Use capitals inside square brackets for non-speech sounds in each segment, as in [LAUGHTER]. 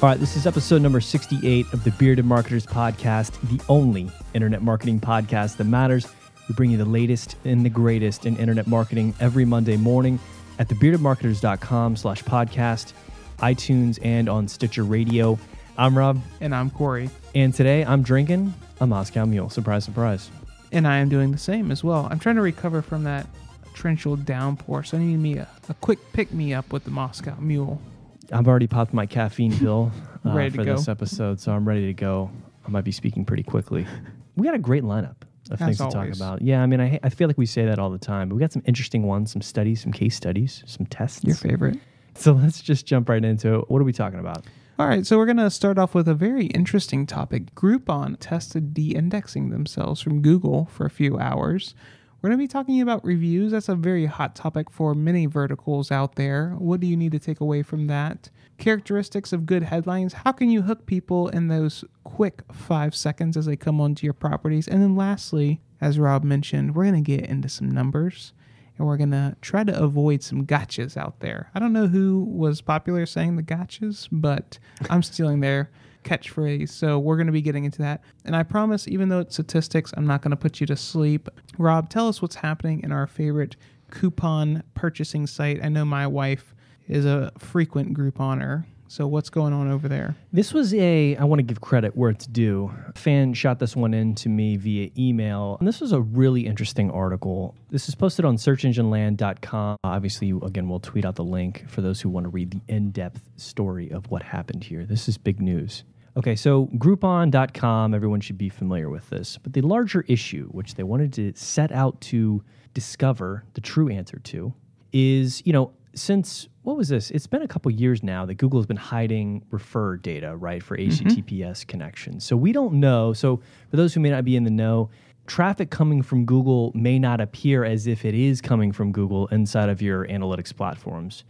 All right, this is episode number 68 of the Bearded Marketers Podcast, the only internet marketing podcast that matters. We bring you the latest and the greatest in internet marketing every Monday morning at thebeardedmarketers.com slash podcast, iTunes, and on Stitcher Radio. I'm Rob, And I'm Corey. and today I'm drinking a Moscow Mule. Surprise, surprise. And I am doing the same as well. I'm trying to recover from that torrential downpour, so I need me a, a quick pick me up with the Moscow Mule. I've already popped my caffeine [LAUGHS] pill uh, for go. this episode, so I'm ready to go. I might be speaking pretty quickly. [LAUGHS] We got a great lineup of As things to talk about. Yeah, I mean, I, I feel like we say that all the time, but we got some interesting ones, some studies, some case studies, some tests. Your favorite. So let's just jump right into it. What are we talking about? All right, so we're going to start off with a very interesting topic. Groupon tested de indexing themselves from Google for a few hours. We're going to be talking about reviews. That's a very hot topic for many verticals out there. What do you need to take away from that? Characteristics of good headlines. How can you hook people in those quick five seconds as they come onto your properties? And then lastly, as Rob mentioned, we're going to get into some numbers and we're going to try to avoid some gotchas out there. I don't know who was popular saying the gotchas, but I'm stealing their catchphrase. So we're going to be getting into that. And I promise, even though it's statistics, I'm not going to put you to sleep. Rob, tell us what's happening in our favorite coupon purchasing site. I know my wife is a frequent Grouponer. So what's going on over there? This was a, I want to give credit where it's due. A fan shot this one in to me via email. And this was a really interesting article. This is posted on searchengineland.com. Obviously, again, we'll tweet out the link for those who want to read the in depth story of what happened here. This is big news. Okay, so Groupon.com, everyone should be familiar with this. But the larger issue, which they wanted to set out to discover the true answer to, is, you know, since what was this? It's been a couple years now that Google has been hiding refer data, right, for mm-hmm. HTTPS connections. So we don't know. So for those who may not be in the know, traffic coming from Google may not appear as if it is coming from Google inside of your analytics platforms.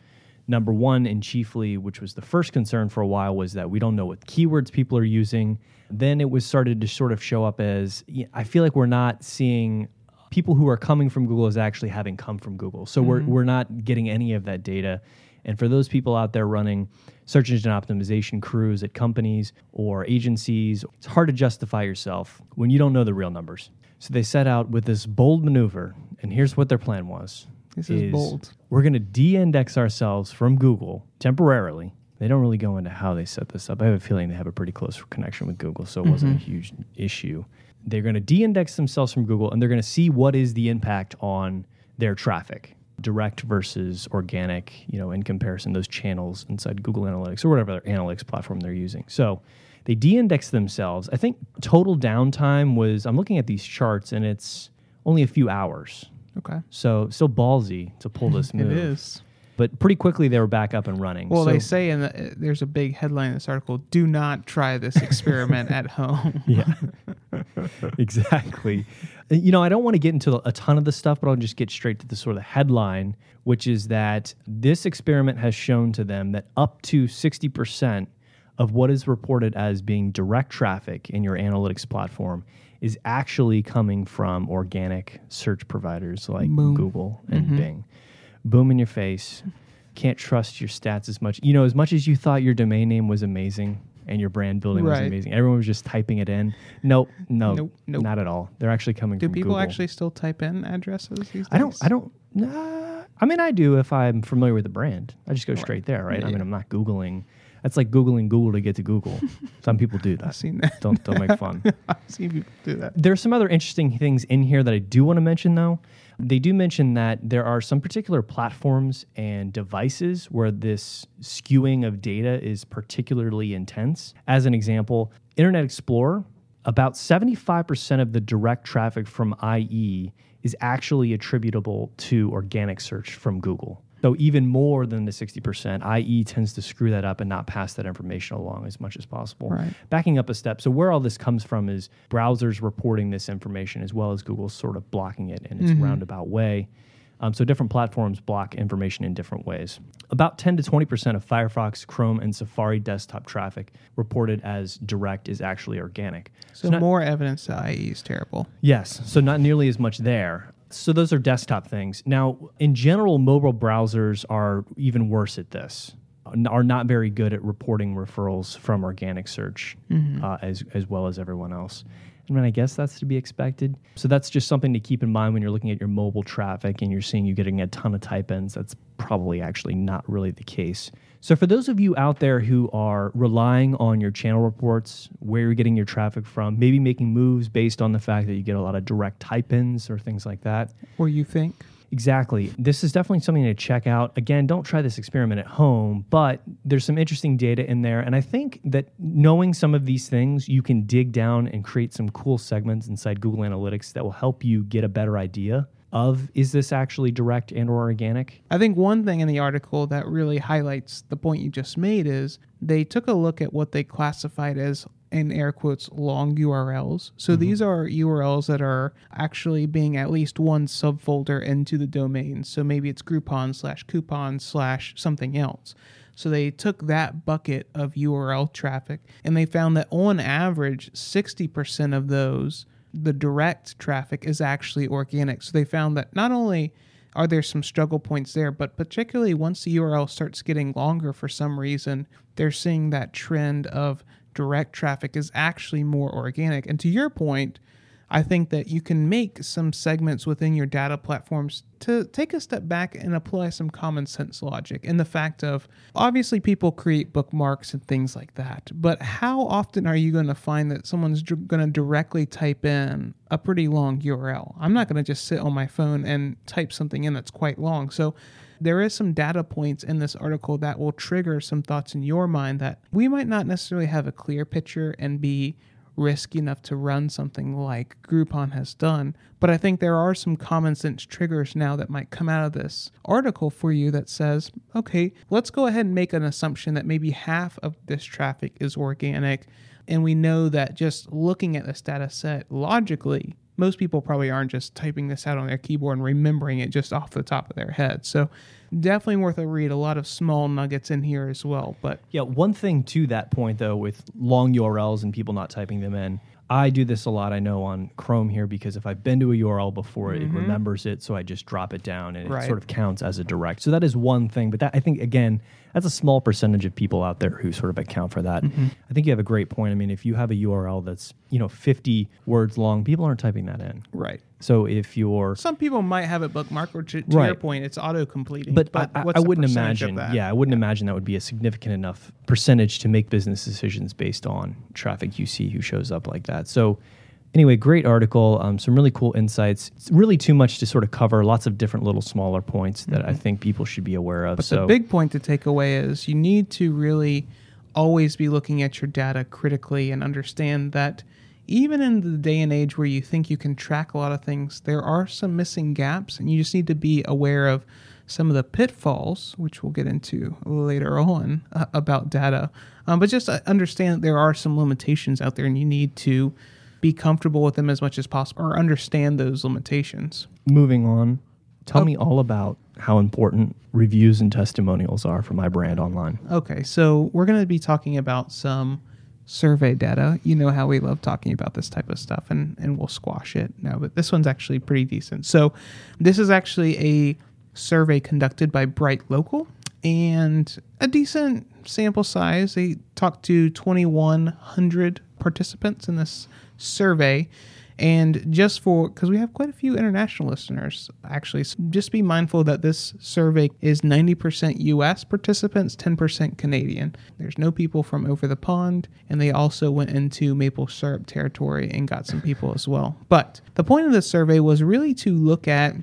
Number one, and chiefly, which was the first concern for a while, was that we don't know what keywords people are using. Then it was started to sort of show up as I feel like we're not seeing people who are coming from Google as actually having come from Google. So we're, mm-hmm. we're not getting any of that data. And for those people out there running search engine optimization crews at companies or agencies, it's hard to justify yourself when you don't know the real numbers. So they set out with this bold maneuver, and here's what their plan was. This is bold. We're going to de-index ourselves from Google temporarily. They don't really go into how they set this up. I have a feeling they have a pretty close connection with Google, so it wasn't a mm-hmm. huge issue. They're going to de-index themselves from Google, and they're going to see what is the impact on their traffic, direct versus organic. You know, in comparison, those channels inside Google Analytics or whatever their analytics platform they're using. So they de-index themselves. I think total downtime was. I'm looking at these charts, and it's only a few hours. Okay. So still ballsy to pull this [LAUGHS] move. It is. But pretty quickly they were back up and running. Well, So- they say in the, there's a big headline in this article: "Do not try this experiment at [LAUGHS] home." yeah, [LAUGHS] exactly. Uh, You know, I don't want to get into a ton of the stuff, but I'll just get straight to the sort of headline, which is that this experiment has shown to them that up to 60% of what is reported as being direct traffic in your analytics platform is actually coming from organic search providers like Boom. Google and mm-hmm. Bing. Boom in your face. Can't trust your stats as much. You know, as much as you thought your domain name was amazing and your brand building was amazing, everyone was just typing it in. Nope, no, Nope, nope. not at all. They're actually coming Do from people Google. actually still type in addresses these days? I don't. I don't. Nah, I mean, I do if I'm familiar with the brand. I just go straight there, right? I mean, Yeah. I'm not googling. That's like googling Google to get to Google. [LAUGHS] Some people do that. I've seen that. Don't don't make fun. [LAUGHS] I've seen people do that. There's some other interesting things in here that I do want to mention, though. They do mention that there are some particular platforms and devices where this skewing of data is particularly intense. As an example, Internet Explorer, about 75% of the direct traffic from IE is actually attributable to organic search from Google. So even more than the 60%, IE tends to screw that up and not pass that information along as much as possible. Right. Backing up a step, so where all this comes from is browsers reporting this information as well as Google sort of blocking it in its roundabout way. Um, so different platforms block information in different ways. About 10 to 20% of Firefox, Chrome, and Safari desktop traffic reported as direct is actually organic. So not- more evidence that IE is terrible. Yes, so not nearly as much there. So those are desktop things. Now, in general, mobile browsers are even worse at this. are not very good at reporting referrals from organic search Mm-hmm. uh, as as well as everyone else. I mean, I guess that's to be expected. So that's just something to keep in mind when you're looking at your mobile traffic and you're seeing you getting a ton of type ins. That's probably actually not really the case. So for those of you out there who are relying on your channel reports, where you're getting your traffic from, maybe making moves based on the fact that you get a lot of direct type ins or things like that, Or you think? Exactly. This is definitely something to check out. Again, don't try this experiment at home, but there's some interesting data in there. And I think that knowing some of these things, you can dig down and create some cool segments inside Google Analytics that will help you get a better idea of is this actually direct and or organic? I think one thing in the article that really highlights the point you just made is they took a look at what they classified as in air quotes long URLs. So mm-hmm. these are URLs that are actually being at least one subfolder into the domain. So maybe it's Groupon slash coupon slash something else. So they took that bucket of URL traffic and they found that on average, 60% of those, the direct traffic is actually organic. So they found that not only are there some struggle points there, but particularly once the URL starts getting longer for some reason, they're seeing that trend of direct traffic is actually more organic. And to your point, I think that you can make some segments within your data platforms to take a step back and apply some common sense logic in the fact of obviously people create bookmarks and things like that. But how often are you going to find that someone's going to directly type in a pretty long URL? I'm not going to just sit on my phone and type something in that's quite long. So there is some data points in this article that will trigger some thoughts in your mind that we might not necessarily have a clear picture and be risky enough to run something like Groupon has done. But I think there are some common sense triggers now that might come out of this article for you that says, okay, let's go ahead and make an assumption that maybe half of this traffic is organic. And we know that just looking at this data set logically, most people probably aren't just typing this out on their keyboard and remembering it just off the top of their head. So definitely worth a read. A lot of small nuggets in here as well. But Yeah, one thing to that point though, with long URLs and people not typing them in, I do this a lot. I know on Chrome here because if I've been to a URL before, it mm-hmm. remembers it, so I just drop it down and Right. it sort of counts as a direct. So that is one thing, but that I think again, that's a small percentage of people out there who sort of account for that. Mm-hmm. I think you have a great point. I mean, if you have a URL that's you know 50 words long, people aren't typing that in. right. So if you're Some people might have it bookmarked, or to, to your point, it's auto completing. but, I, I- I wouldn't imagine. That? Yeah, I wouldn't imagine that would be a significant enough percentage to make business decisions based on traffic you see who shows up like that. So, anyway, great article. Um, some really cool insights. It's really too much to sort of cover. Lots of different little smaller points that I think people should be aware of. But so the big point to take away is you need to really always be looking at your data critically and understand that even in the day and age where you think you can track a lot of things, there are some missing gaps, and you just need to be aware of some of the pitfalls, which we'll get into later on uh, about data. Um, but just uh, understand that there are some limitations out there, and you need to be comfortable with them as much as possible or understand those limitations. moving on, tell Oh. me all about how important reviews and testimonials are for my brand online. Okay, so we're going to be talking about some survey data. You know how we love talking about this type of stuff, and, and we'll squash it. No, but this one's actually pretty decent. So, this is actually a survey conducted by Bright Local and a decent sample size. They talked to 2,100 participants in this survey. And just for, because we have quite a few international listeners, actually, so just be mindful that this survey is 90% US participants, 10% Canadian. There's no people from over the pond, and they also went into maple syrup territory and got some people as well. But the point of this survey was really to look at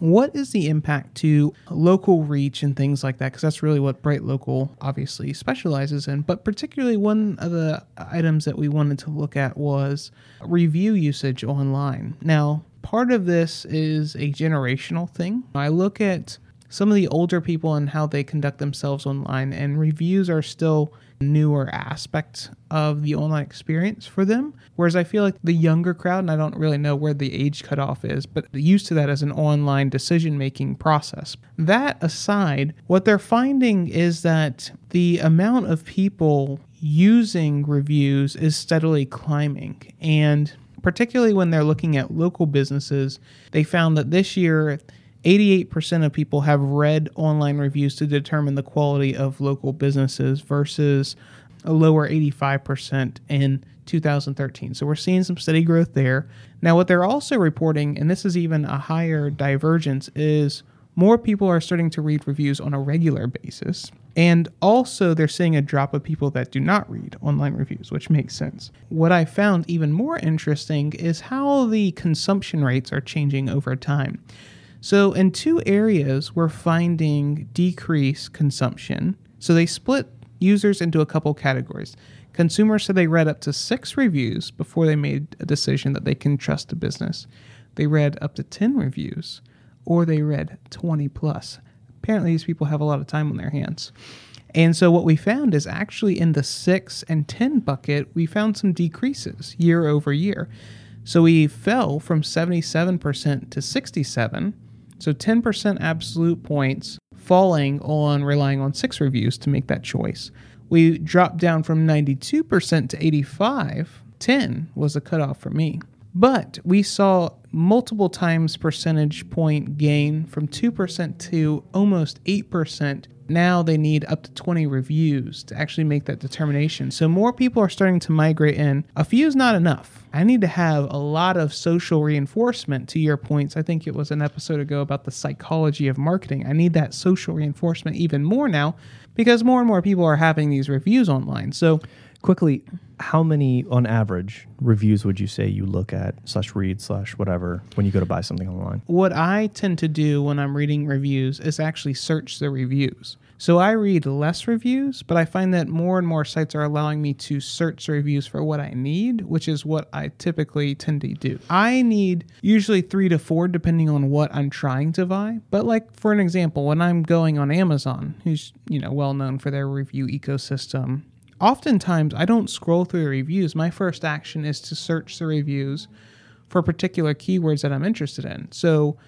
what is the impact to local reach and things like that? Because that's really what Bright Local obviously specializes in. But particularly, one of the items that we wanted to look at was review usage online. Now, part of this is a generational thing. I look at some of the older people and how they conduct themselves online, and reviews are still newer aspect of the online experience for them. Whereas I feel like the younger crowd, and I don't really know where the age cutoff is, but used to that as an online decision making process. That aside, what they're finding is that the amount of people using reviews is steadily climbing. And particularly when they're looking at local businesses, they found that this year 88% of people have read online reviews to determine the quality of local businesses versus a lower 85% in 2013. So we're seeing some steady growth there. Now, what they're also reporting, and this is even a higher divergence, is more people are starting to read reviews on a regular basis. And also, they're seeing a drop of people that do not read online reviews, which makes sense. What I found even more interesting is how the consumption rates are changing over time. So, in two areas, we're finding decreased consumption. So, they split users into a couple categories. Consumers said they read up to six reviews before they made a decision that they can trust a business. They read up to 10 reviews, or they read 20 plus. Apparently, these people have a lot of time on their hands. And so, what we found is actually in the 6 and 10 bucket, we found some decreases year over year. So, we fell from 77% to 67 so 10% absolute points falling on relying on six reviews to make that choice. We dropped down from 92% to 85. 10 was a cutoff for me. But we saw multiple times percentage point gain from 2% to almost 8%. Now they need up to 20 reviews to actually make that determination. So more people are starting to migrate in. A few is not enough. I need to have a lot of social reinforcement to your points. I think it was an episode ago about the psychology of marketing. I need that social reinforcement even more now because more and more people are having these reviews online. So quickly how many on average reviews would you say you look at slash read slash whatever when you go to buy something online what i tend to do when i'm reading reviews is actually search the reviews so i read less reviews but i find that more and more sites are allowing me to search reviews for what i need which is what i typically tend to do i need usually three to four depending on what i'm trying to buy but like for an example when i'm going on amazon who's you know well known for their review ecosystem oftentimes I don't scroll through the reviews. My first action is to search the reviews for particular keywords that I'm interested in. So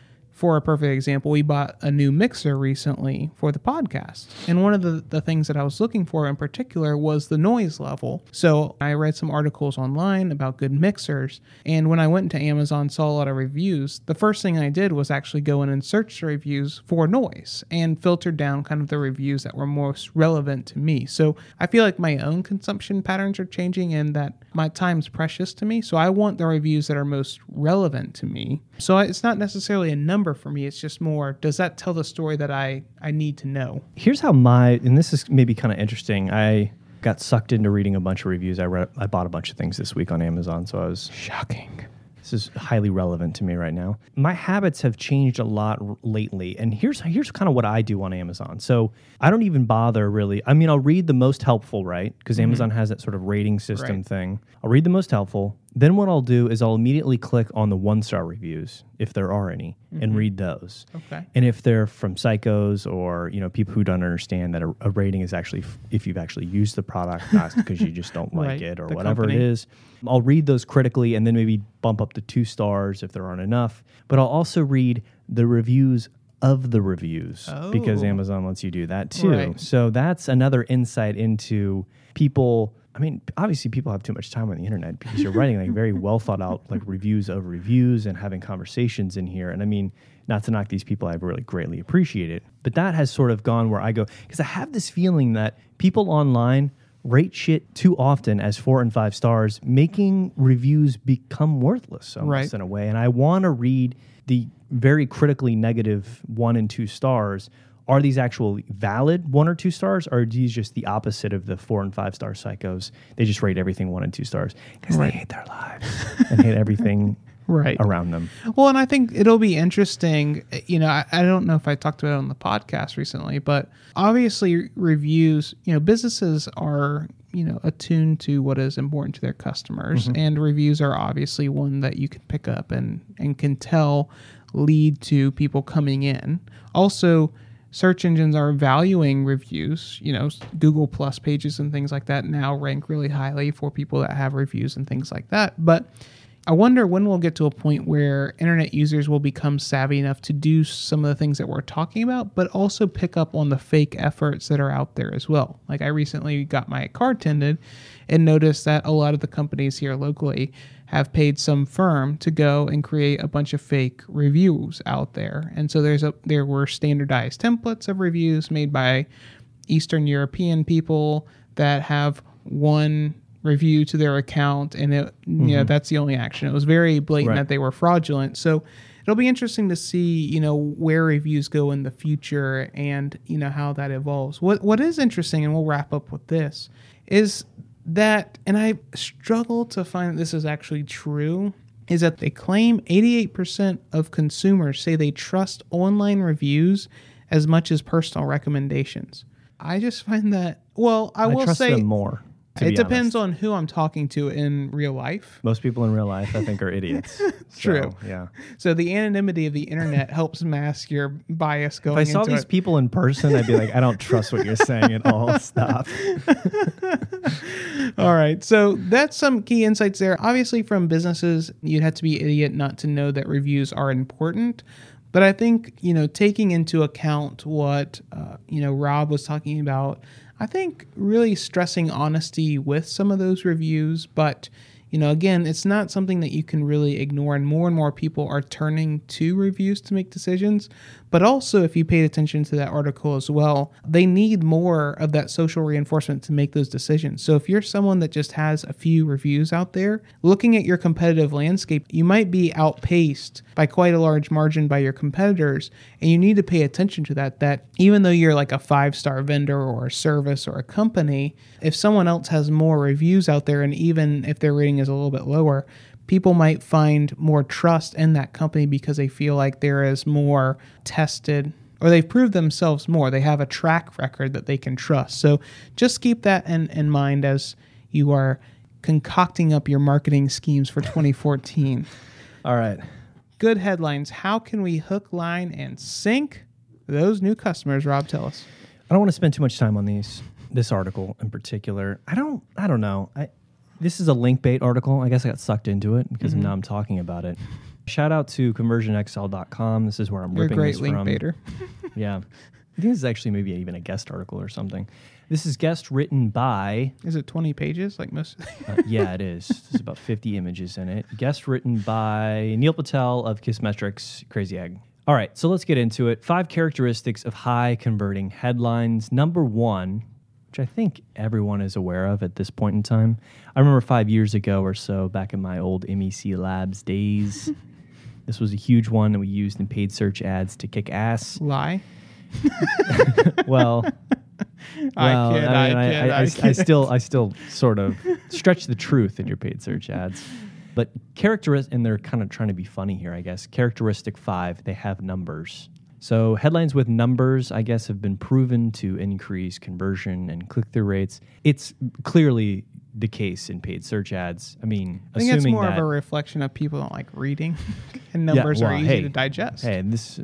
for a perfect example, we bought a new mixer recently for the podcast. And one of the, the things that I was looking for in particular was the noise level. So I read some articles online about good mixers. And when I went into Amazon, saw a lot of reviews, the first thing I did was actually go in and search the reviews for noise and filtered down kind of the reviews that were most relevant to me. So I feel like my own consumption patterns are changing and that my time's precious to me. So I want the reviews that are most relevant to me. So it's not necessarily a number number for me. It's just more, does that tell the story that I, I need to know? Here's how my, and this is maybe kind of interesting. I got sucked into reading a bunch of reviews. I read, I bought a bunch of things this week on Amazon, so I was shocking. This is highly relevant to me right now. My habits have changed a lot r- lately, and here's here's kind of what I do on Amazon. So I don't even bother really. I mean, I'll read the most helpful, right? Because mm-hmm. Amazon has that sort of rating system right. thing. I'll read the most helpful. Then what I'll do is I'll immediately click on the one star reviews if there are any mm-hmm. and read those. Okay. And if they're from psychos or you know people who don't understand that a, a rating is actually f- if you've actually used the product, not [LAUGHS] because you just don't like right. it or the whatever company. it is, I'll read those critically and then maybe bump up to two stars if there aren't enough. But I'll also read the reviews of the reviews oh. because Amazon lets you do that too. Right. So that's another insight into people I mean, obviously, people have too much time on the internet because you're writing like very [LAUGHS] well thought out like reviews of reviews and having conversations in here. And I mean, not to knock these people, I really greatly appreciate it. But that has sort of gone where I go because I have this feeling that people online rate shit too often as four and five stars, making reviews become worthless almost right. in a way. And I want to read the very critically negative one and two stars are these actual valid one or two stars, or are these just the opposite of the four and five star psychos? They just rate everything one and two stars because right. they hate their lives and hate everything [LAUGHS] right around them. Well, and I think it'll be interesting. You know, I, I, don't know if I talked about it on the podcast recently, but obviously reviews. You know, businesses are you know attuned to what is important to their customers, mm-hmm. and reviews are obviously one that you can pick up and and can tell lead to people coming in. Also search engines are valuing reviews. You know, Google Plus pages and things like that now rank really highly for people that have reviews and things like that. But I wonder when we'll get to a point where internet users will become savvy enough to do some of the things that we're talking about, but also pick up on the fake efforts that are out there as well. Like I recently got my car tended and noticed that a lot of the companies here locally have paid some firm to go and create a bunch of fake reviews out there. And so there's a there were standardized templates of reviews made by Eastern European people that have one review to their account and it you know mm-hmm. that's the only action. It was very blatant Right. that they were fraudulent. So it'll be interesting to see, you know, where reviews go in the future and, you know, how that evolves. What what is interesting and we'll wrap up with this is that and I struggle to find that this is actually true is that they claim 88% of consumers say they trust online reviews as much as personal recommendations. I just find that well, I, I will trust say them more. It depends honest. on who I'm talking to in real life. Most people in real life, I think, are idiots. [LAUGHS] True. So, yeah. So the anonymity of the internet helps mask your bias going If I saw these it. people in person, I'd be like, I don't trust what you're saying at all. [LAUGHS] Stop. [LAUGHS] All right. So that's some key insights there. Obviously, from businesses, you'd have to be idiot not to know that reviews are important. But I think, you know, taking into account what, uh, you know, Rob was talking about, I think really stressing honesty with some of those reviews. But, you know, again, it's not something that you can really ignore. And more and more people are turning to reviews to make decisions. But also, if you paid attention to that article as well, they need more of that social reinforcement to make those decisions. So if you're someone that just has a few reviews out there, looking at your competitive landscape, you might be outpaced by quite a large margin by your competitors. And you need to pay attention to that. That even though you're like a five star vendor or a service or a company, if someone else has more reviews out there, and even if their rating is a little bit lower, people might find more trust in that company because they feel like there is more tested or they've proved themselves more. They have a track record that they can trust. So just keep that in, in mind as you are concocting up your marketing schemes for 2014. [LAUGHS] All right. Good headlines. How can we hook, line, and sink those new customers? Rob, tell us. I don't want to spend too much time on these. This article in particular, I don't. I don't know. I, this is a link bait article. I guess I got sucked into it because Mm-hmm. now I'm talking about it. Shout out to conversionxl.com. This is where I'm You're a ripping great this link from. baiter. [LAUGHS] [LAUGHS] Yeah, I think this is actually maybe even a guest article or something. This is guest written by. Is it 20 pages like most? Uh, yeah, it is. [LAUGHS] There's about 50 images in it. Guest written by Neil Patel of Kissmetrics, Crazy Egg. All right, so let's get into it. Five characteristics of high converting headlines. Number one, which I think everyone is aware of at this point in time. I remember five years ago or so, back in my old MEC Labs days, [LAUGHS] this was a huge one that we used in paid search ads to kick ass. Lie. [LAUGHS] Well, [LAUGHS] I well, kid, mean, I I, kid, I- I I- I still, I still sort of stretch the truth in your paid search ads. But characteristic, and they're kind of trying to be funny here, I guess. Characteristic five, they have numbers. So headlines with numbers, I guess, have been proven to increase conversion and click-through rates. It's clearly the case in paid search ads. I mean, I think it's more that of a reflection of people don't like reading, [LAUGHS] and numbers are well, easy hey, to digest. Hey, and this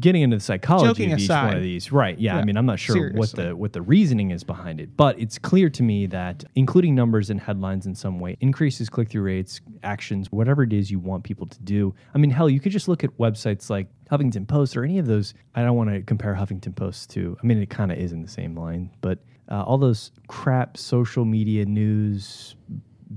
getting into the psychology Joking of each one of these, right? Yeah, I mean, I'm not sure what the what the reasoning is behind it, but it's clear to me that including numbers and headlines in some way increases click through rates, actions, whatever it is you want people to do. I mean, hell, you could just look at websites like Huffington Post or any of those. I don't want to compare Huffington Post to. I mean, it kind of is in the same line, but uh, all those crap social media news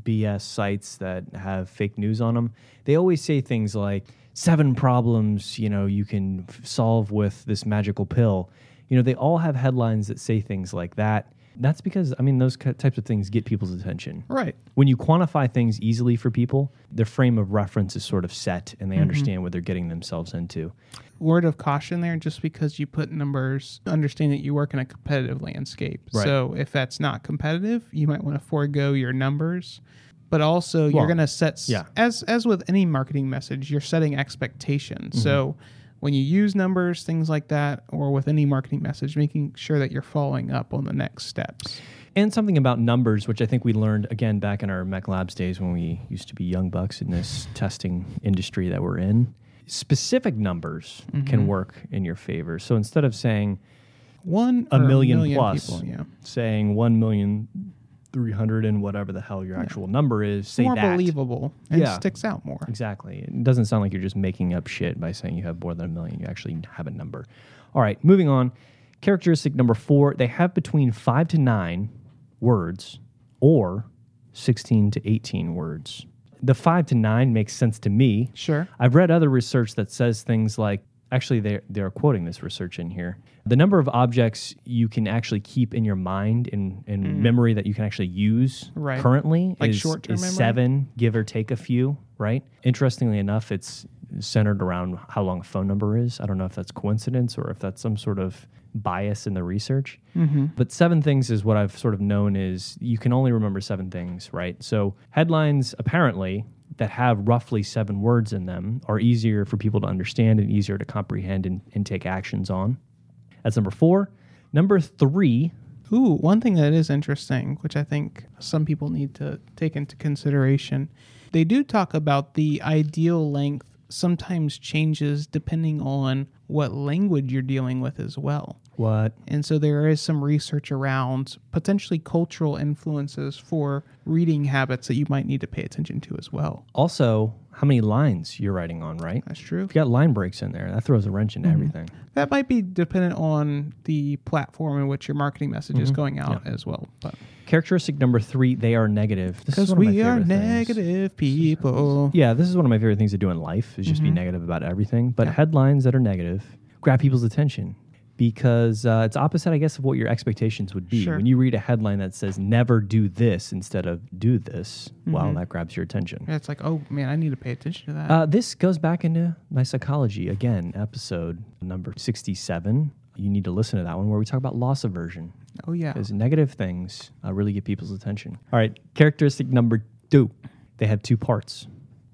BS sites that have fake news on them, they always say things like seven problems, you know, you can f- solve with this magical pill. You know, they all have headlines that say things like that. That's because, I mean, those types of things get people's attention. Right. When you quantify things easily for people, their frame of reference is sort of set and they understand what they're getting themselves into. Word of caution there, just because you put numbers, understand that you work in a competitive landscape. Right. So if that's not competitive, you might want to forego your numbers. But also, you're going to set, yeah. as as with any marketing message, you're setting expectations. Mm-hmm. So when you use numbers, things like that, or with any marketing message, making sure that you're following up on the next steps. And something about numbers, which I think we learned again back in our MEC Labs days when we used to be young bucks in this testing industry that we're in. Specific numbers can mm-hmm. work in your favor. So instead of saying One a million, plus, people, yeah. saying one million three hundred and whatever the hell your actual number is, say more that. believable and Yeah. sticks out more. Exactly. It doesn't sound like you're just making up shit by saying you have more than a million. You actually have a number. All right, moving on. Characteristic number four they have between five to nine words or 16 to 18 words. The five to nine makes sense to me. Sure. I've read other research that says things like, actually, they're, they're quoting this research in here. The number of objects you can actually keep in your mind and in memory that you can actually use Mm. Right. currently Like is, is seven, give or take a few, right? Interestingly enough, it's centered around how long a phone number is. I don't know if that's coincidence or if that's some sort of bias in the research. Mm-hmm. But seven things is what I've sort of known is you can only remember seven things, right? So headlines apparently that have roughly seven words in them are easier for people to understand and easier to comprehend and, and take actions on. That's number four. Number three, Ooh, one thing that is interesting, which I think some people need to take into consideration, they do talk about the ideal length sometimes changes depending on what language you're dealing with as well. What? And so there is some research around potentially cultural influences for reading habits that you might need to pay attention to as well. Also, how many lines you're writing on, right? That's true. If you got line breaks in there, that throws a wrench into mm-hmm. everything. That might be dependent on the platform in which your marketing message is mm-hmm. going out as well. But Characteristic number three, they are negative. Because one of my we are favorite things. negative people. Yeah, this is one of my favorite things to do in life is just be mm-hmm. negative about everything. But headlines that are negative grab people's attention because uh, it's opposite, I guess, of what your expectations would be. Sure. When you read a headline that says "never do this" instead of "do this," wow, that grabs your attention. Yeah, It's like, oh man, I need to pay attention to that. Uh, this goes back into my psychology again, episode number sixty-seven. You need to listen to that one where we talk about loss aversion oh yeah. because negative things uh, really get people's attention. All right, characteristic number two they have two parts.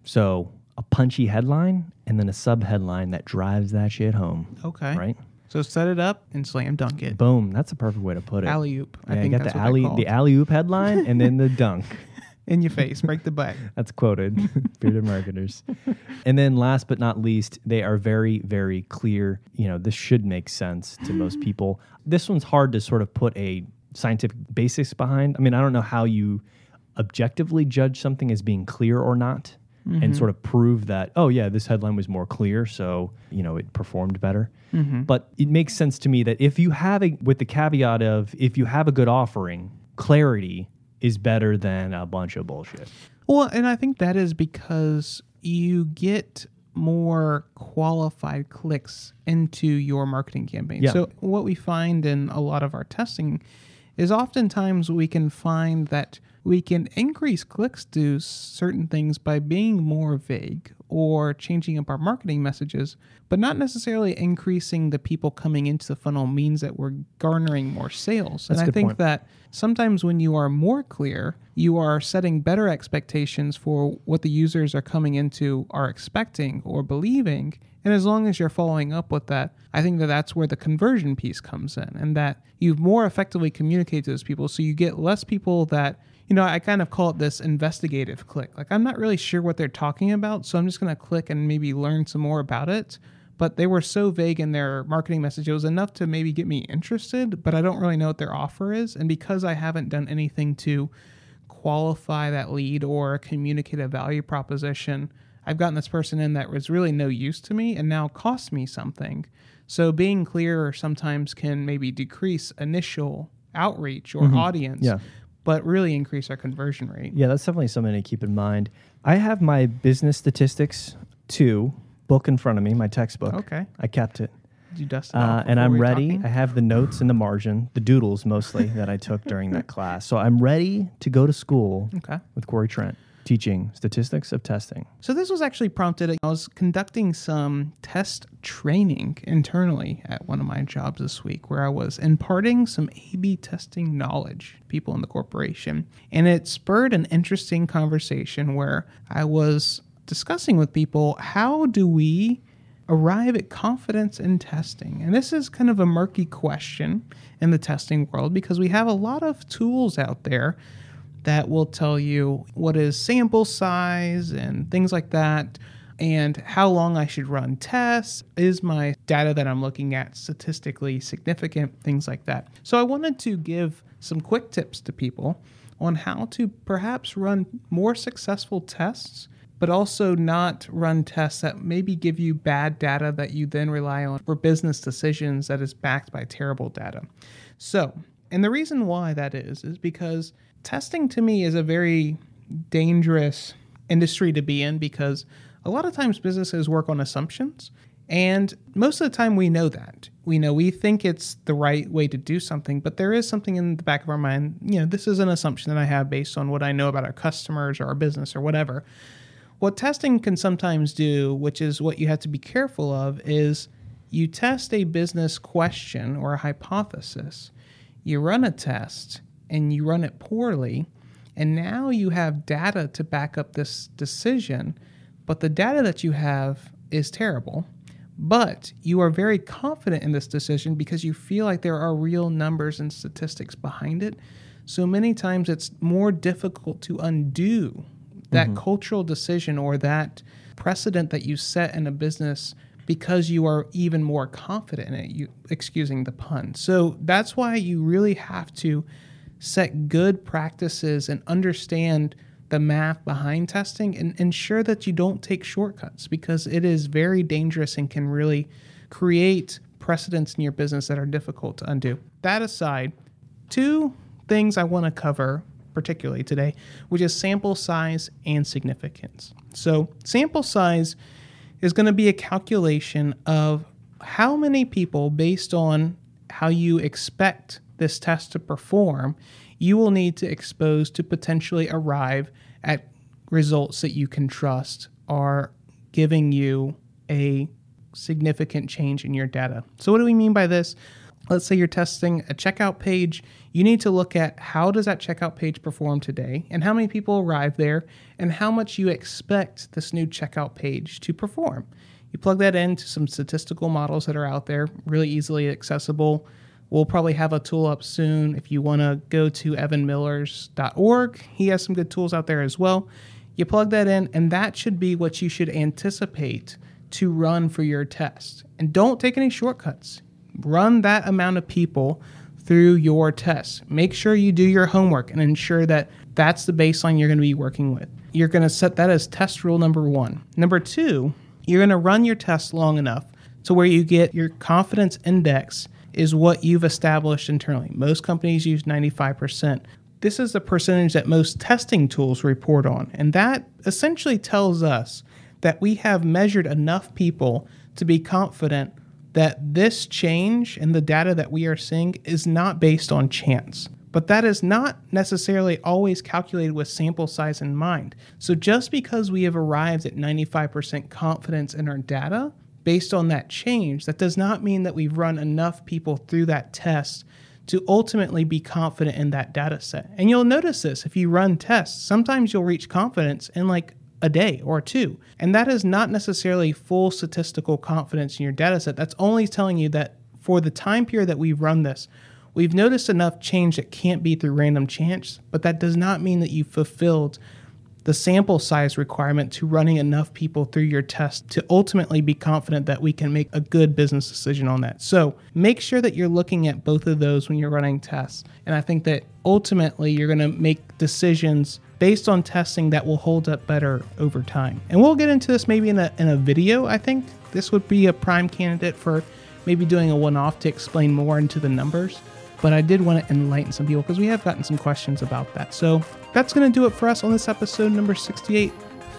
So a punchy headline and then a sub headline that drives that shit home. Okay. Right? So set it up and slam dunk it. Boom. That's a perfect way to put it. Alley oop. I Yeah, think you got that's the what alley, they're called. the alley oop headline and then the dunk. [LAUGHS] in your face, break the back. [LAUGHS] That's quoted. [LAUGHS] Bearded marketers. And then last but not least, they are very, very clear. You know, this should make sense to most [GASPS] people. This one's hard to sort of put a scientific basis behind. I mean, I don't know how you objectively judge something as being clear or not and mm-hmm. sort of prove that, oh, yeah, this headline was more clear. So, you know, it performed better. Mm-hmm. But it makes sense to me that if you have a, with the caveat of, if you have a good offering, clarity is better than a bunch of bullshit. Well, and I think that is because you get more qualified clicks into your marketing campaign. Yeah. So what we find in a lot of our testing is oftentimes we can find that we can increase clicks to certain things by being more vague or changing up our marketing messages, but not necessarily increasing the people coming into the funnel means that we're garnering more sales. That's and I think point. that sometimes when you are more clear, you are setting better expectations for what the users are coming into are expecting or believing. And as long as you're following up with that, I think that that's where the conversion piece comes in and that you more effectively communicate to those people. So you get less people that, you know, I kind of call it this investigative click. Like, I'm not really sure what they're talking about. So I'm just going to click and maybe learn some more about it but they were so vague in their marketing message. It was enough to maybe get me interested, but I don't really know what their offer is. And because I haven't done anything to qualify that lead or communicate a value proposition, I've gotten this person in that was really no use to me and now cost me something. So being clearer sometimes can maybe decrease initial outreach or mm-hmm. audience, Yeah. But really increase our conversion rate. Yeah, that's definitely something to keep in mind. I have my business statistics two book in front of me, my textbook. Okay. I kept it. Did you dust it Uh, off and I'm ready. talking? I have the notes in the margin, the doodles mostly that I took during that [LAUGHS] class. So I'm ready to go to school Okay. with Corey Trent teaching statistics of testing. So this was actually prompted. I was conducting some test training internally at one of my jobs this week, where I was imparting some A/B testing knowledge to people in the corporation, and it spurred an interesting conversation where I was discussing with people how do we arrive at confidence in testing? And this is kind of a murky question in the testing world because we have a lot of tools out there that will tell you what is sample size and things like that, and how long I should run tests. Is my data that I'm looking at statistically significant? Things like that. So I wanted to give some quick tips to people on how to perhaps run more successful tests. But also not run tests that maybe give you bad data that you then rely on for business decisions that is backed by terrible data. So, and the reason why that is, is because testing to me is a very dangerous industry to be in because a lot of times businesses work on assumptions. And most of the time, we know that. We know we think it's the right way to do something, but there is something in the back of our mind. You know, this is an assumption that I have based on what I know about our customers or our business or whatever. What testing can sometimes do, which is what you have to be careful of, is you test a business question or a hypothesis, you run a test, and you run it poorly, and now you have data to back up this decision, but the data that you have is terrible. But you are very confident in this decision because you feel like there are real numbers and statistics behind it. So many times it's more difficult to undo that mm-hmm. cultural decision or that precedent that you set in a business because you are even more confident in it you excusing the pun so that's why you really have to set good practices and understand the math behind testing and ensure that you don't take shortcuts because it is very dangerous and can really create precedents in your business that are difficult to undo. That aside, two things I want to cover particularly today, which is sample size and significance. So, sample size is going to be a calculation of how many people, based on how you expect this test to perform, you will need to expose to potentially arrive at results that you can trust are giving you a significant change in your data. So what do we mean by this? Let's say you're testing a checkout page. You need to look at how does that checkout page perform today and how many people arrive there and how much you expect this new checkout page to perform. You plug that into some statistical models that are out there, really easily accessible. We'll probably have a tool up soon. If you want to go to evanmillers.org, he has some good tools out there as well. You plug that in, and that should be what you should anticipate to run for your test. And don't take any shortcuts. Run that amount of people through your test. Make sure you do your homework and ensure that that's the baseline you're going to be working with. You're going to set that as test rule number one. Number two, you're going to run your test long enough to where you get your confidence index is what you've established internally. Most companies use 95%. This is the percentage that most testing tools report on. And that essentially tells us that we have measured enough people to be confident that this change in the data that we are seeing is not based on chance. But that is not necessarily always calculated with sample size in mind. So just because we have arrived at 95% confidence in our data based on that change, that does not mean that we've run enough people through that test to ultimately be confident in that data set. And you'll notice this if you run tests, sometimes you'll reach confidence in like a day or two. And that is not necessarily full statistical confidence in your data set. That's only telling you that for the time period that we've run this, we've noticed enough change that can't be through random chance, but that does not mean that you've fulfilled the sample size requirement to running enough people through your test to ultimately be confident that we can make a good business decision on that. So make sure that you're looking at both of those when you're running tests. And I think that ultimately you're going to make decisions based on testing that will hold up better over time. And we'll get into this maybe in a, in a video, I think. This would be a prime candidate for maybe doing a one off to explain more into the numbers but I did want to enlighten some people because we have gotten some questions about that. So that's going to do it for us on this episode number 68.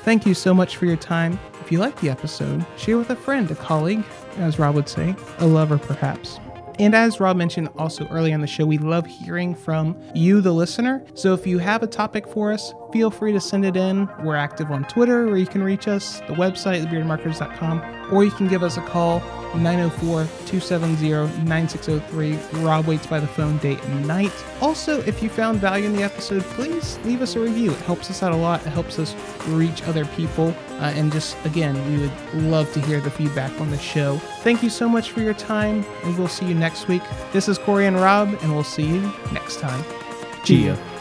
Thank you so much for your time. If you like the episode, share with a friend, a colleague, as Rob would say, a lover perhaps. And as Rob mentioned also early on the show, we love hearing from you, the listener. So if you have a topic for us, feel free to send it in. We're active on Twitter where you can reach us, the website, thebeardedmarketers.com, or you can give us a call 904 270 9603. Rob waits by the phone day and night. Also, if you found value in the episode, please leave us a review. It helps us out a lot. It helps us reach other people. Uh, and just, again, we would love to hear the feedback on the show. Thank you so much for your time, and we'll see you next week. This is Corey and Rob, and we'll see you next time. Gia.